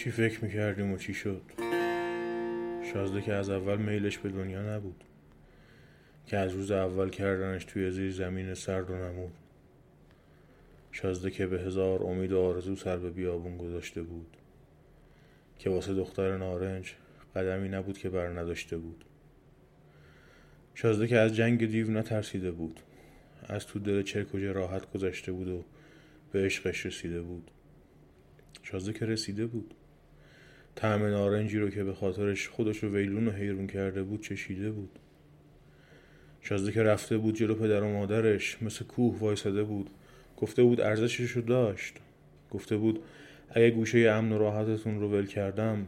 چی فکر می‌کردیم و چی شد؟ شازده که از اول میلش به دنیا نبود. که از روز اول کردنش توی زیر زمین سرد و نمود. شازده که به هزار امید و آرزو سر به بیابون گذاشته بود. که واسه دختر نارنج قدمی نبود که بر نداشته بود. شازده که از جنگ دیو نترسیده بود. از تو دل چرک راحت گذشته بود و به عشقش رسیده بود. شازده که رسیده بود. طعم نارنجی رو که به خاطرش خودش رو ویلون و حیرون کرده بود چشیده بود. شازده که رفته بود جلو پدر و مادرش مثل کوه وایساده بود. گفته بود ارزشش رو داشت. گفته بود اگه گوشه امن و راحتتون رو ول کردم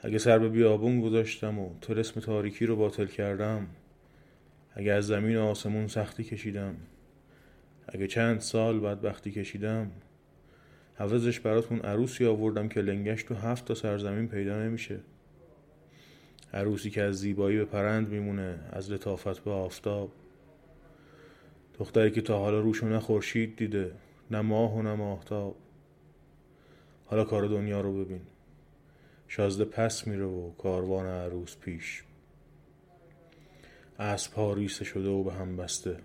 اگه سر به بیابون گذاشتم و ترسم تاریکی رو باطل کردم اگه از زمین و آسمون سختی کشیدم اگه چند سال بدبختی کشیدم عوضش براتون عروسی آوردم که لنگش تو هفت تا سرزمین پیدا نمیشه. عروسی که از زیبایی به پرند میمونه از لطافت به آفتاب. دختری که تا حالا روشو نه خورشید دیده نه ماه و نه ماهتاب. حالا کار دنیا رو ببین. شازده پس میره و کاروان عروس پیش. اسب ها ریسه شده و به هم بسته.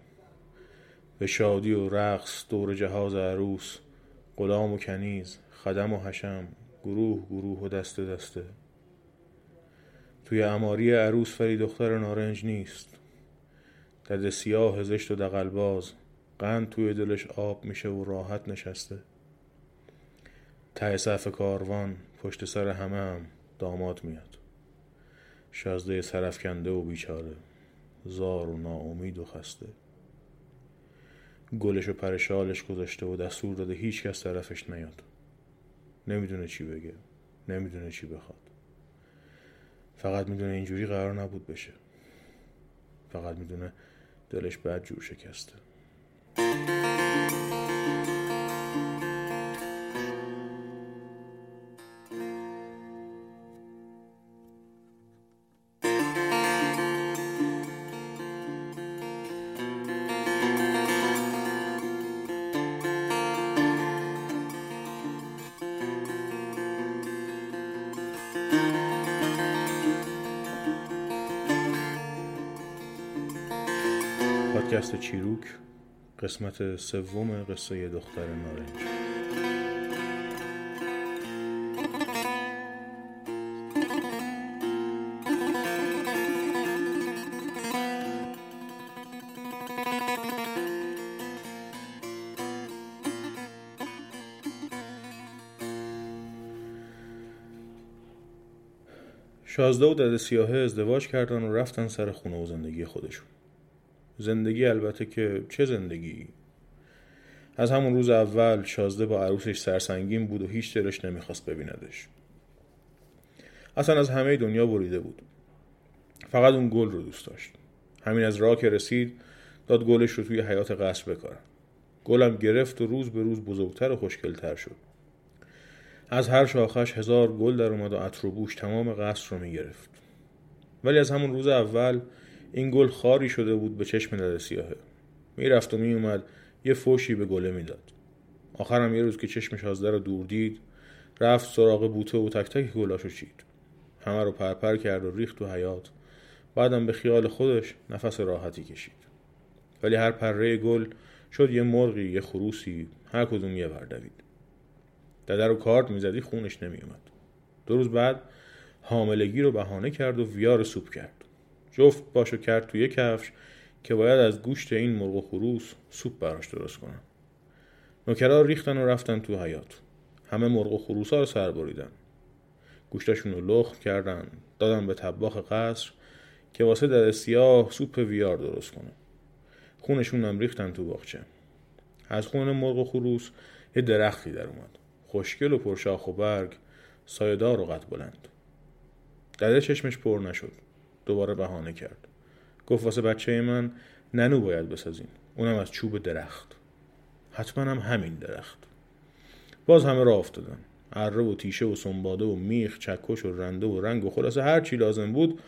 به شادی و رقص دور جهاز عروس. غلام و کنیز خدم و حشم گروه گروه و دسته دسته. توی اماری عروس فری دختر نارنج نیست. دد سیاه زشت و دقلباز قند توی دلش آب میشه و راحت نشسته. ته صف کاروان پشت سر همه هم داماد میاد. شازده سرفکنده و بیچاره. زار و ناامید و خسته. گلش و پرشالش گذاشته و دستور داده هیچ کس طرفش نیاد. نمی‌دونه چی بگه. نمی‌دونه چی بخواد. فقط می‌دونه اینجوری قرار نبود بشه. فقط می‌دونه دلش بد جور شکسته. پادکست چیروک قسمت سوم قصه دختر نارنج. شازده و دد سیاهه ازدواج کردن و رفتن سر خونه و زندگی خودشون. زندگی البته که چه زندگی؟ از همون روز اول شازده با عروسش سرسنگین بود و هیچ دلش نمی‌خواست ببیندش. اصلا از همه دنیا بریده بود. فقط اون گل رو دوست داشت. همین از راه که رسید داد گلش رو توی حیات قصر بکارن گلم گرفت و روز به روز بزرگتر و خوشگلتر شد. از هر شاخش هزار گل در اومد و عطر و بوش تمام قصر رو می‌گرفت. ولی از همون روز اول این گل خاری شده بود به چشم دل سیاهه. می‌رفت و میومد یه فوشی به گله می‌داد. آخرم یه روز که چشم شازده رو دور دید رفت سراغ بوته و تک تک گلاشو چید. همه رو پرپر کرد و ریخت تو حیات. بعدم به خیال خودش نفس راحتی کشید. ولی هر پره گل شد یه مرغی یه خروسی هر کدوم یه دوید ددر رو کارد می‌زدی خونش نمیومد دو روز بعد حاملگی رو بهانه کرد و ویار سوپ کرد. جفت باشو کرد توی کفش که باید از گوشت این مرغ و خروس سوپ براش درست کنن. نوکرا ریختن و رفتن تو حیات همه مرغ و خروس ها رو سر بریدن. گوشتشون رو لخت کردن دادن به طباخ قصر که واسه در سیاه سوپ ویار درست کنه. خونشون هم ریختن تو باغچه. از خون مرغ و خروس یه درختی در اومد. خوشگل و پرشاخ و برگ سایدار و قد بلند. دده چشمش پر نشد. دوباره بهانه کرد. گفت واسه بچه من ننو باید بسازین اونم از چوب درخت. حتما هم همین درخت. باز همه را افتادن. اره و تیشه و سنباده و میخ چکش و رنده و رنگ و خلاصه هر چی لازم بود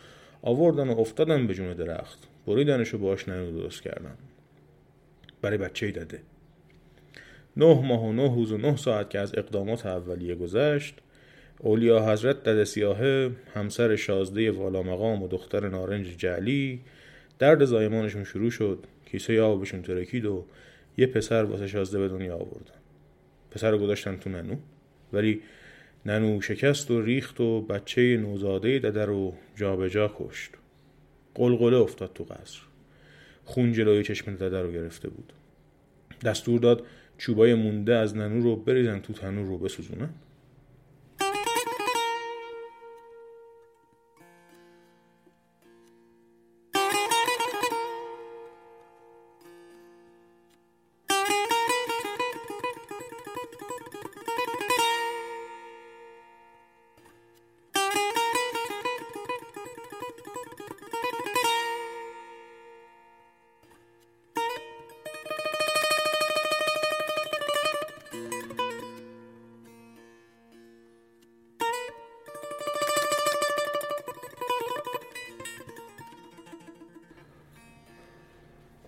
آوردن و افتادن به جون درخت. بریدنش و باش ننو درست کردن. برای بچه داده. نه ماه و نه روز و نه ساعت که از اقدامات اولیه گذشت اولیا حضرت دد سیاهه همسر شازده والا مقام و دختر نارنج جعلی درد زایمانشون شروع شد. کیسه آبشون ترکید و یه پسر واسه شازده به دنیا آوردن. پسر رو گذاشتن تو ننو. ولی ننو شکست و ریخت و بچه نوزاده دده رو جابجا کشت. قلقله افتاد تو قصر. خون جلوی چشم دده رو گرفته بود. دستور داد چوبای مونده از ننو رو بریزن تو تنور رو بسوزونن.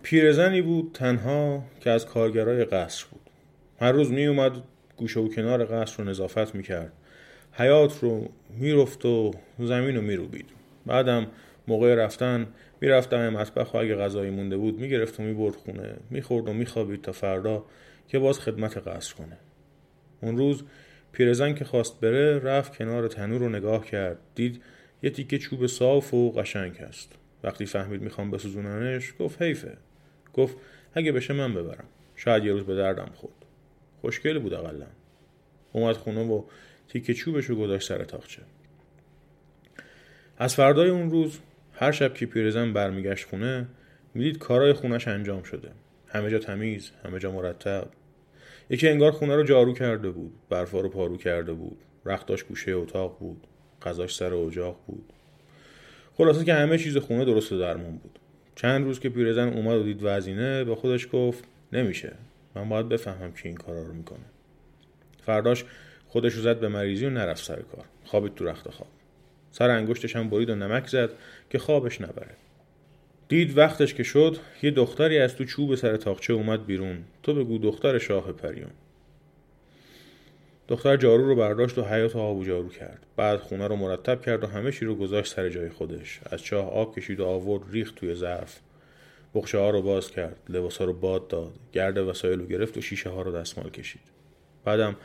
پیرزنی بود تنها که از کارگرای قصر بود. هر روز می اومد گوشه و کنار قصر رو نظافت می‌کرد. حیات رو می‌رفت و زمین رو میروبید. بعدم موقع رفتن می‌رفت دم مطبخ و اگه غذایی مونده بود می‌گرفت و می‌برد خونه. می‌خورد و میخوابید تا فردا که باز خدمت قصر کنه. اون روز پیرزن که خواست بره رفت کنار تنور رو نگاه کرد. دید یه تیکه چوب صاف و قشنگ هست. وقتی فهمید می‌خوام بسوزوننش گفت حیفه. گفت اگه بشه من ببرم. شاید یه روز به دردم خورد. خوشگل بود اقلا. اومد خونه و تیکه چوبش رو گذاشت سر تاخچه از فردای اون روز هر شب که پیرزن برمیگشت خونه می‌دید کارای خونش انجام شده. همه جا تمیز همه جا مرتب. یکی انگار خونه رو جارو کرده بود برفا رو پارو کرده بود. رختاش گوشه اتاق بود غذاش سر اجاق بود. خلاصه که همه چیز خونه درست درمون بود. چند روز که پیرزن اومد و دید وزینه به خودش گفت نمیشه. من باید بفهمم که این کارا رو می‌کنه. فرداش خودش رو زد به مریضی و نرفت سر کار. خوابید تو رخت خواب. سر انگشتش هم برید و نمک زد که خوابش نبره. دید وقتش که شد یه دختری از تو چوب سر تاخچه اومد بیرون. تو بگو دختر شاه پریون. دختر جارو رو برداشت و حیات آب و جارو کرد. بعد خونه رو مرتب کرد و همه چی رو گذاشت سر جای خودش. از چاه آب کشید و آورد ریخت توی ظرف. بخشه ها رو باز کرد لباس ها رو باد داد گرد وسایل رو گرفت و شیشه ها رو دستمال کشید. بعدم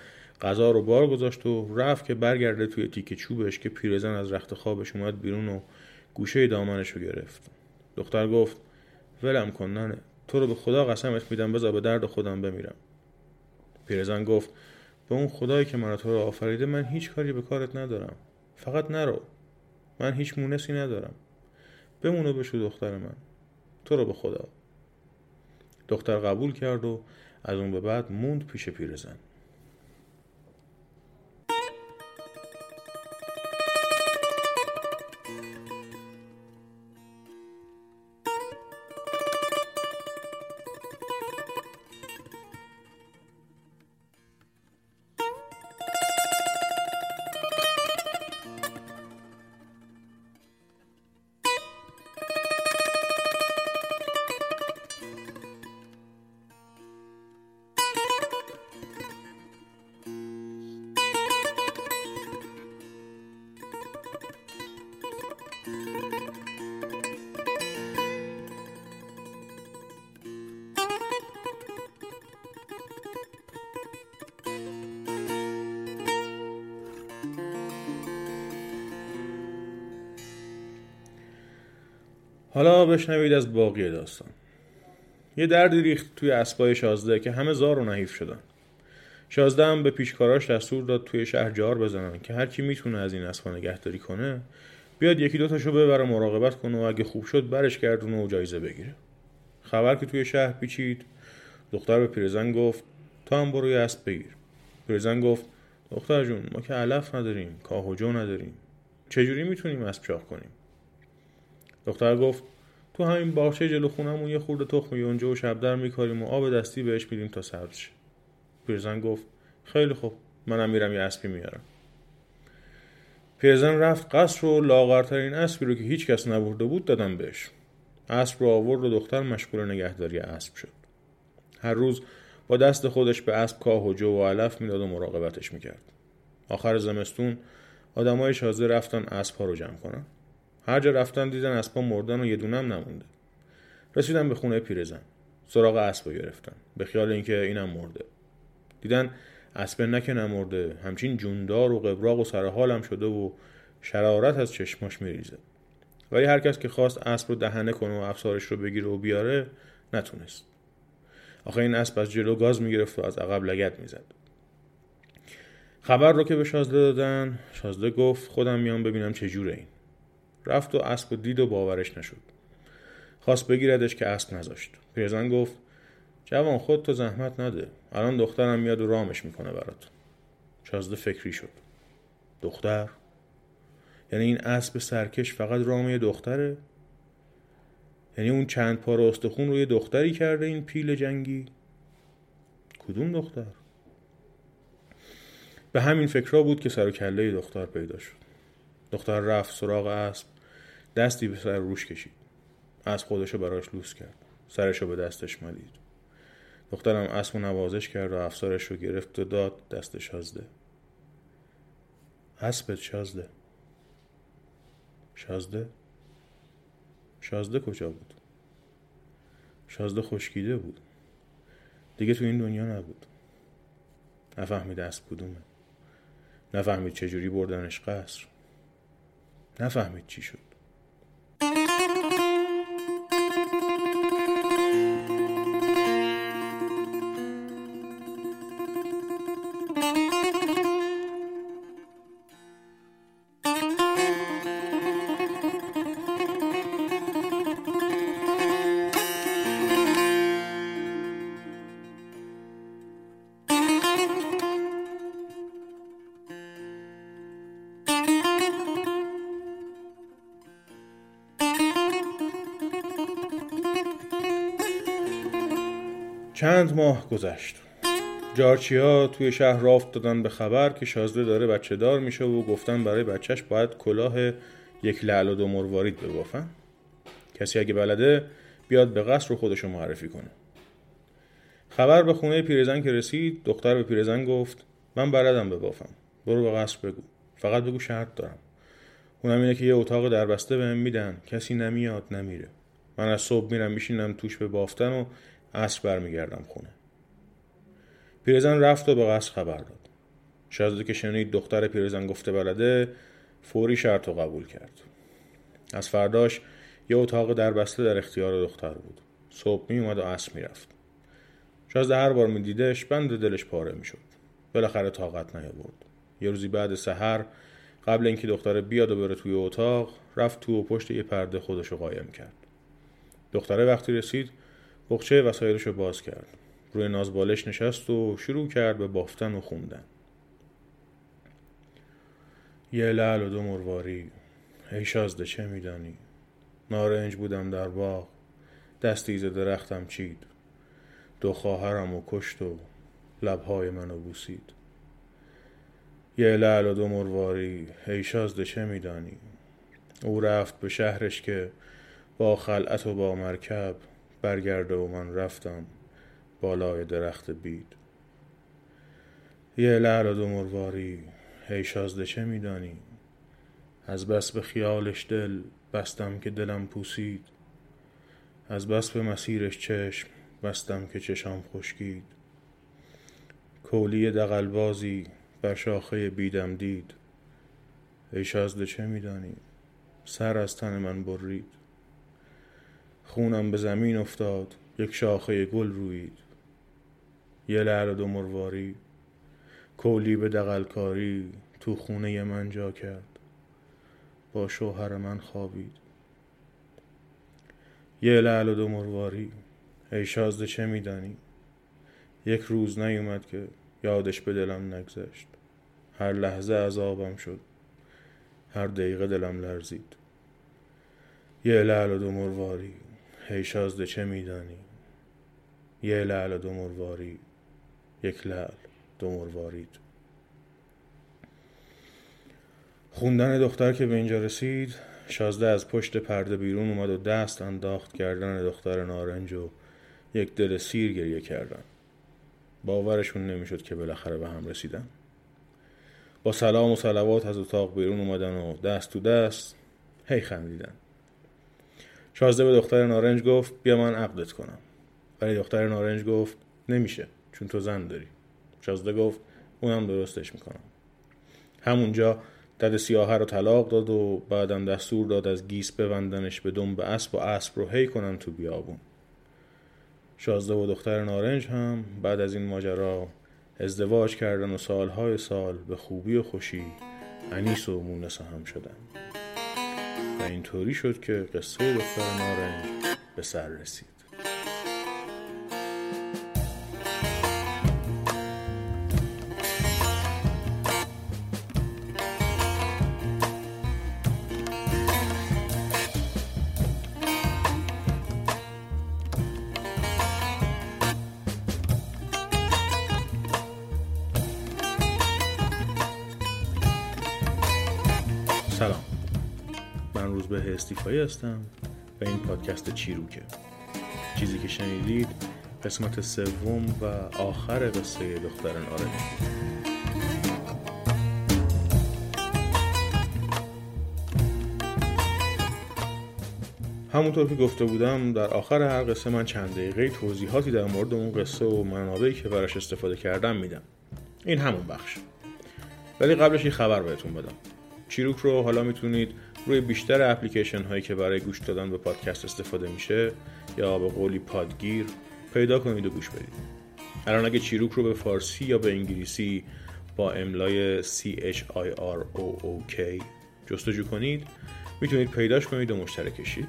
غذا رو بار گذاشت و رفت که برگرده توی تیک چوبش که پیرزن از رخت خوابش اومد بیرون و گوشه دامنش رو گرفت. دختر گفت ولم کن ننه تو رو به خدا قسمت میدم بذار به درد خودم بمیرم. پیرزن گفت به اون خدایی که من تو رو آفریده من هیچ کاری به کارت ندارم. فقط نرو. من هیچ مونسی ندارم. بمونو بشو دختر من. تو رو به خدا. دختر قبول کرد و از اون به بعد موند پیش پیرزن. حالا بشنوید از باقی داستان. یه دردی ریخت توی اسبای شازده که همه زار و نحیف شدن. شازده هم به پیشکاراش دستور داد توی شهر جار بزنن که هر کی می‌تونه از این اسبا نگهداری کنه بیاد یکی دو تاشو ببره مراقبت کنه و اگه خوب شد برش گردونه و جایزه بگیره. خبر که توی شهر پیچید دختر به پیرزن گفت تو هم برو اسب بگیر. پیرزن گفت دختر جون ما که علف نداریم کاه و جو نداریم. چجوری می‌تونیم اسب شاه کنیم؟ دختر گفت تو همین باغچه جلو خونمون یه خورده تخم یونجه و شبدر میکاریم و آب دستی بهش میدیم تا سبز شه. پیرزن گفت خیلی خوب منم میرم یه اسبی میارم. پیرزن رفت قصر و لاغرترین اسبی رو که هیچ کس نبرده بود دادم بهش. اسب رو آورد و دختر مشغول نگهداری اسب شد. هر روز با دست خودش به اسب کاه و جو و علف می‌داد و مراقبتش می‌کرد. آخر زمستون آدمای شازده رفتن اسب ها رو جمع کنن. هر جا رفتن دیدن اسبا مردن و یه دونم نمونده. رسیدن به خونه پیرزن. سراغ اسبا گرفتن به خیال اینکه اینم مرده. دیدن اسب نکه نمرده. همچین جوندار و قبراق و سرحالم شده و شرارت از چشماش میریزه. ولی هر کس که خواست اسب رو دهنه کنه و افسارش رو بگیره و بیاره نتونست. آخه این اسب از جلو گاز می‌گرفت و از عقب لگت می‌زد. خبر رو که به شازده دادن شازده گفت خودم میام ببینم چجوره این. رفت و اسب و دید و باورش نشد. خواست بگیردش که اسب نذاشت. پیرزن گفت جوان خود تو زحمت نده. الان دخترم میاد و رامش می‌کنه برات. شازده فکری شد. دختر؟ یعنی این اسب سرکش فقط رام دختره؟ یعنی اون چند پار استخون روی دختری کرده این پیل جنگی؟ کدوم دختر؟ به همین فکرها بود که سر و کله دختر پیدا شد. دختر رفت سراغ اسب. دستی به سر روش کشید. از خودشو براش لوس کرد. سرشو به دستش مالید. دخترم اسب نوازش کرد و افسارش رو گرفت و داد دست شازده. اسبت شازده. شازده؟ شازده کجا بود؟ شازده خشکیده بود. دیگه تو این دنیا نبود. نفهمید اسب کدومه. نفهمید چجوری بردنش قصر. نفهمید چی شد. ماه گذشت. جارچیا توی شهر رافت دادن به خبر که شازده داره بچه دار میشه و گفتن برای بچهش باید کلاه یک لعل و مروارید ببافن. کسی اگه بلده بیاد به قصر رو خودشو معرفی کنه. خبر به خونه پیرزن که رسید دختر به پیرزن گفت من بلدم ببافم. برو به قصر بگو. فقط بگو شرط دارم. اونم اینه که یه اتاق دربسته بهم میدن. کسی نمیاد نمیره. من از صبح میرم میشینم توش به بافتن و عصر برمیگردم خونه. پیرزن رفت و به قصر خبر داد. شازده که شنید دختر پیرزن گفته بلده فوری شرط و قبول کرد. از فرداش یه اتاق دربسته در اختیار دختر بود. صبح می اومد و عصر می‌رفت. شازده هر بار میدیدش بند دلش پاره می‌شد. بالاخره طاقت نیاورد. یه روزی بعد سحر قبل اینکه دختر بیاد و بره توی اتاق رفت تو و پشت یه پرده خودشو قایم کرد. دختره وقتی رسید بخچه وسایلش رو باز کرد. روی نازبالش نشست و شروع کرد به بافتن و خوندن. یه لعل و دو مرواری. ای شازده چه میدانی؟ نارنج بودم در باغ. دستی ز درختم چید. دو خواهرم و کشت و لبهای منو بوسید. یه لعل و دو مرواری. ای شازده چه میدانی؟ او رفت به شهرش که با خلعت و با مرکب برگرده و من رفتم بالای درخت بید. یه لعل و مرواری شازده چه میدانی؟ از بس به خیالش دل بستم که دلم پوسید. از بس به مسیرش چشم بستم که چشام خشکید. کولی دقلبازی بر شاخه بیدم دید. ای شازده چه میدانی؟ سر از تن من برید. خونم به زمین افتاد یک شاخه گل روید. یه لعل دو مرواری کولی به دقلکاری تو خونه من جا کرد. با شوهر من خوابید. یه لعل دو مرواری ای شازده چه میدانی؟ یک روز نیومد که یادش به دلم نگذشت. هر لحظه عذابم شد. هر دقیقه دلم لرزید. یه لعل دو مرواری ای شازده چه میدانی؟ یه لعل دو مرواری یک لعل دو مروارید خوندن دختر که به اینجا رسید شازده از پشت پرده بیرون اومد و دست انداخت گردن دختر نارنج و یک دل سیر گریه کردن. باورشون نمی‌شد که بالاخره به هم رسیدن. با سلام و سلوات از اتاق بیرون اومدن و دست تو دست هی خندیدن. شازده به دختر نارنج گفت بیا من عقدت کنم. ولی دختر نارنج گفت نمیشه چون تو زن داری. شازده گفت اونم درستش می‌کنم. همونجا دد سیاهه رو طلاق داد و بعدم دستور داد از گیس ببندنش به دنب اسب و اسب رو هی کنن تو بیابون. شازده و دختر نارنج هم بعد از این ماجرا ازدواج کردن و سالهای سال به خوبی و خوشی انیس و مونس هم شدن. و اینطوری شد که قصه دختر نارنج به سر رسید. استیفایی هستم و این پادکست چیروکه. چیزی که شنیدید قسمت سوم و آخر قصه دختر نارنج بود همونطور که گفته بودم در آخر هر قصه من چند دقیقه توضیحاتی در مورد اون قصه و منابعی که براش استفاده کردم میدم. این همون بخش. ولی قبلش یه خبر بهتون بدم. چیروک رو حالا می‌تونید روی بیشتر اپلیکیشن هایی که برای گوش دادن به پادکست استفاده میشه یا به قولی پادگیر پیدا کنید و گوش بدید. الان اگه چیروک رو به فارسی یا به انگلیسی با املای C H I R O O K جستجو کنید می‌تونید پیداش کنید و مشترک شید.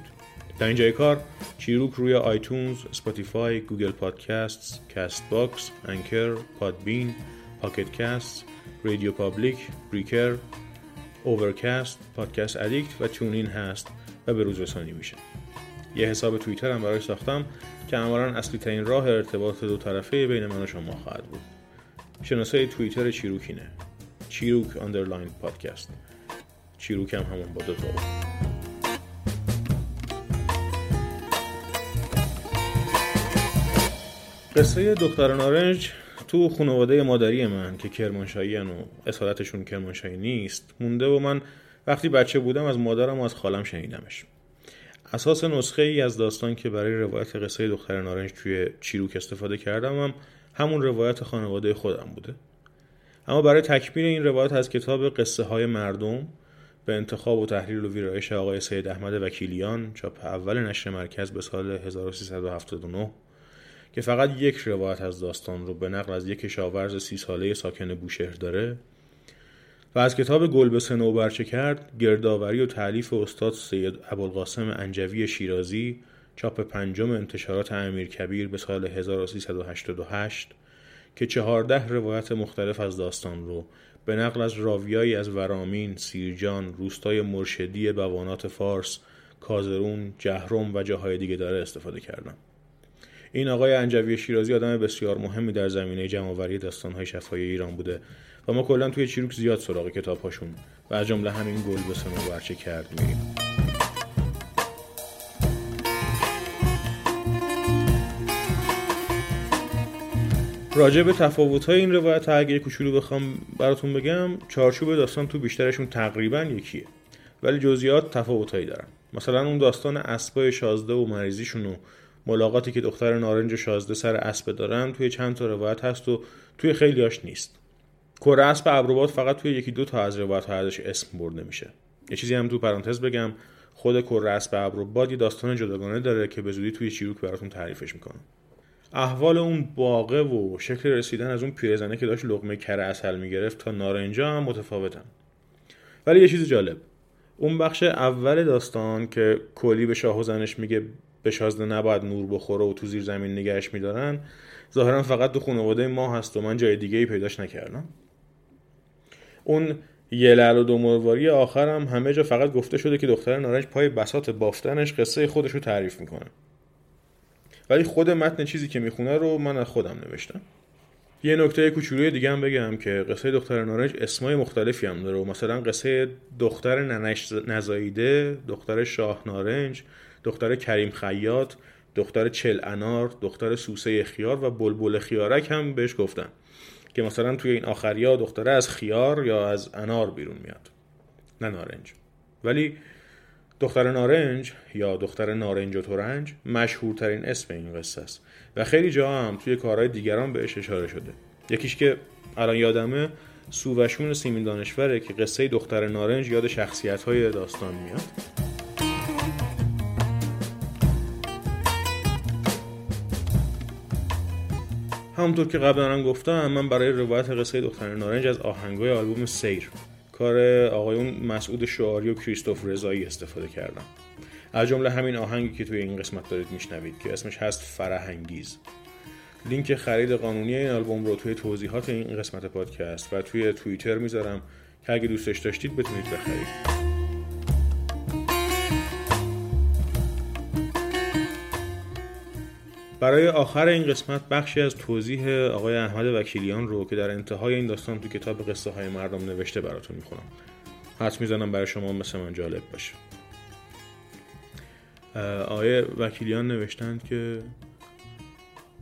در اینجای کار چیروک روی iTunes، Spotify، Google Podcasts، Castbox، Anchor، Podbean، Pocket Casts، RadioPublic، Breaker، Overcast، Podcast Addict و TuneIn هست و به روز رسانی میشه. یه حساب توییتر هم براش ساختم که عملا اصلی ترین راه ارتباط دو طرفه بین من و شما خواهد بود. شناسه توییتر چیروکینه. چیروک underline پادکست. چیروک هم همون با دو تا قصه دختر نارنج تو خانواده مادری من که کرمانشاهی و اصالتشون کرمانشاهی نیست مونده و من وقتی بچه بودم از مادرم و از خالم شنیدمش. اساس نسخه ای از داستان که برای روایت قصه دختر نارنج توی چیروک استفاده کردم هم همون روایت خانواده خودم بوده. اما برای تکمیل این روایت از کتاب قصه های مردم به انتخاب و تحلیل و ویرایش آقای سید احمد وکیلیان چاپ اول نشر مرکز به سال 1379 که فقط یک روایت از داستان رو به نقل از یک کشاورز سی ساله ساکن بوشهر داره و از کتاب گل به سنوبرچه کرد گردآوری و تعلیف استاد سید ابوالقاسم انجوی شیرازی چاپ پنجم انتشارات امیر کبیر به سال 1388 که چهارده روایت مختلف از داستان رو به نقل از راویایی از ورامین، سیرجان، روستای مرشدی بوانات فارس، کازرون، جهرم و جاهای دیگه داره استفاده کردم. این آقای انجوی شیرازی آدم بسیار مهمی در زمینه جمعآوری داستانهای شفای ایران بوده و ما کلا توی چیروک زیاد سراغ کتابهاشون و از جمله همین گل به سنو برچه کرد میریم. راجع به تفاوت های این روایت اگه کوچولو بخوام براتون بگم چارچوب داستان تو بیشترشون تقریبا یکیه ولی جزئیات تفاوت هایی دارن. مثلا اون داستان اسبای شازده و مریضیشون و ملاقاتی که دختر نارنج و شازده سر اسب دارن توی چند تا روایت هست و توی خیلیاش نیست. کره اسب ابروباد فقط توی یکی دو تا از روایت ازش اسم برده میشه. یه چیزی هم تو پرانتز بگم. خود کره اسب ابروباد یه داستان جداگانه داره که به زودی توی چیروک براتون تعریفش می‌کنم. احوال اون باغه و شکل رسیدن از اون پیرزنه که داشت لقمه کره اصل می‌گرفت تا نارنجا هم متفاوتن. ولی یه چیز جالب. اون بخش اول داستان که کلی به شاه و زنش میگه به شازده نباید نور بخوره و تو زیر زمین نگهش میدارن. ظاهرا فقط تو خانواده ما هست و من جای دیگه ای پیداش نکردم. اون یه لعل و دو مرواری آخر هم همه جا فقط گفته شده که دختر نارنج پای بسات بافتنش قصه خودش رو تعریف می‌کنه. ولی خود متن چیزی که می‌خونه رو من از خودم نوشتم. یه نکته کوچولوی دیگه هم بگم که قصه دختر نارنج اسمای مختلفی هم داره مثلا قصه دختر ننش نزاییده دختر شاه نارنج دختر کریم خیاط دختر چل انار دختر سوسه خیار و بلبل خیارک هم بهش گفتن که مثلا توی این آخریا دختره از خیار یا از انار بیرون میاد. نه نارنج. ولی دختر نارنج یا دختر نارنج و تورنج مشهورترین اسم این قصه است و خیلی جا هم توی کارهای دیگران بهش اشاره شده. یکیش که الان یادمه سووشون سیمین دانشوره که قصه دختر نارنج یاد شخصیت های داستان میاد. همونطور که قبلا هم گفتم من برای روایت قصه دختر نارنج از آهنگای آلبوم سیر کار آقایون مسعود شعاری و کریستوف رضایی استفاده کردم. از جمله همین آهنگی که توی این قسمت دارید میشنوید که اسمش هست فرهنگیز. لینک خرید قانونی این آلبوم رو توی توضیحات این قسمت پادکست و توی توییتر می‌ذارم که اگه دوستش داشتید بتونید بخرید. برای آخر این قسمت بخشی از توضیح آقای احمد وکیلیان رو که در انتهای این داستان تو کتاب قصه های مردم نوشته براتون می‌خونم حد می‌زنم برای شما مثل من جالب باشه آقای وکیلیان نوشتند که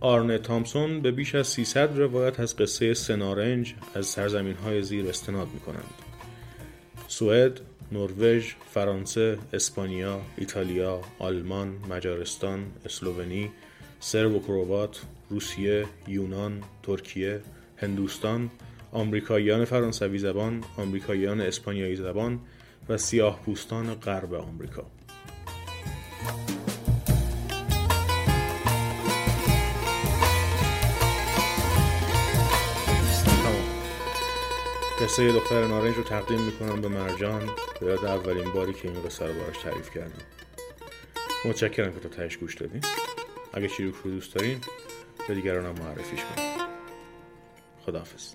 آرنه تامسون به بیش از 300 روایت از قصه سنارنج از سرزمین های زیر استناد می کنند. سوئد، نروژ، فرانسه، اسپانیا، ایتالیا، آلمان، مجارستان، اسلوونی، سرب و کروات، روسیه، یونان، ترکیه، هندوستان، آمریکاییان فرانسوی زبان، آمریکاییان اسپانیایی زبان و سیاه پوستان غرب آمریکا. قصه دختر نارنج رو تقدیم می‌کنم به مرجان. به یاد اولین باری که این قصه رو براش تعریف کردم. متشکرم که تا تهش گوش دادین. اگه شیروک رو دوست دارین به دیگران هم معرفیش کنید خداحافظ.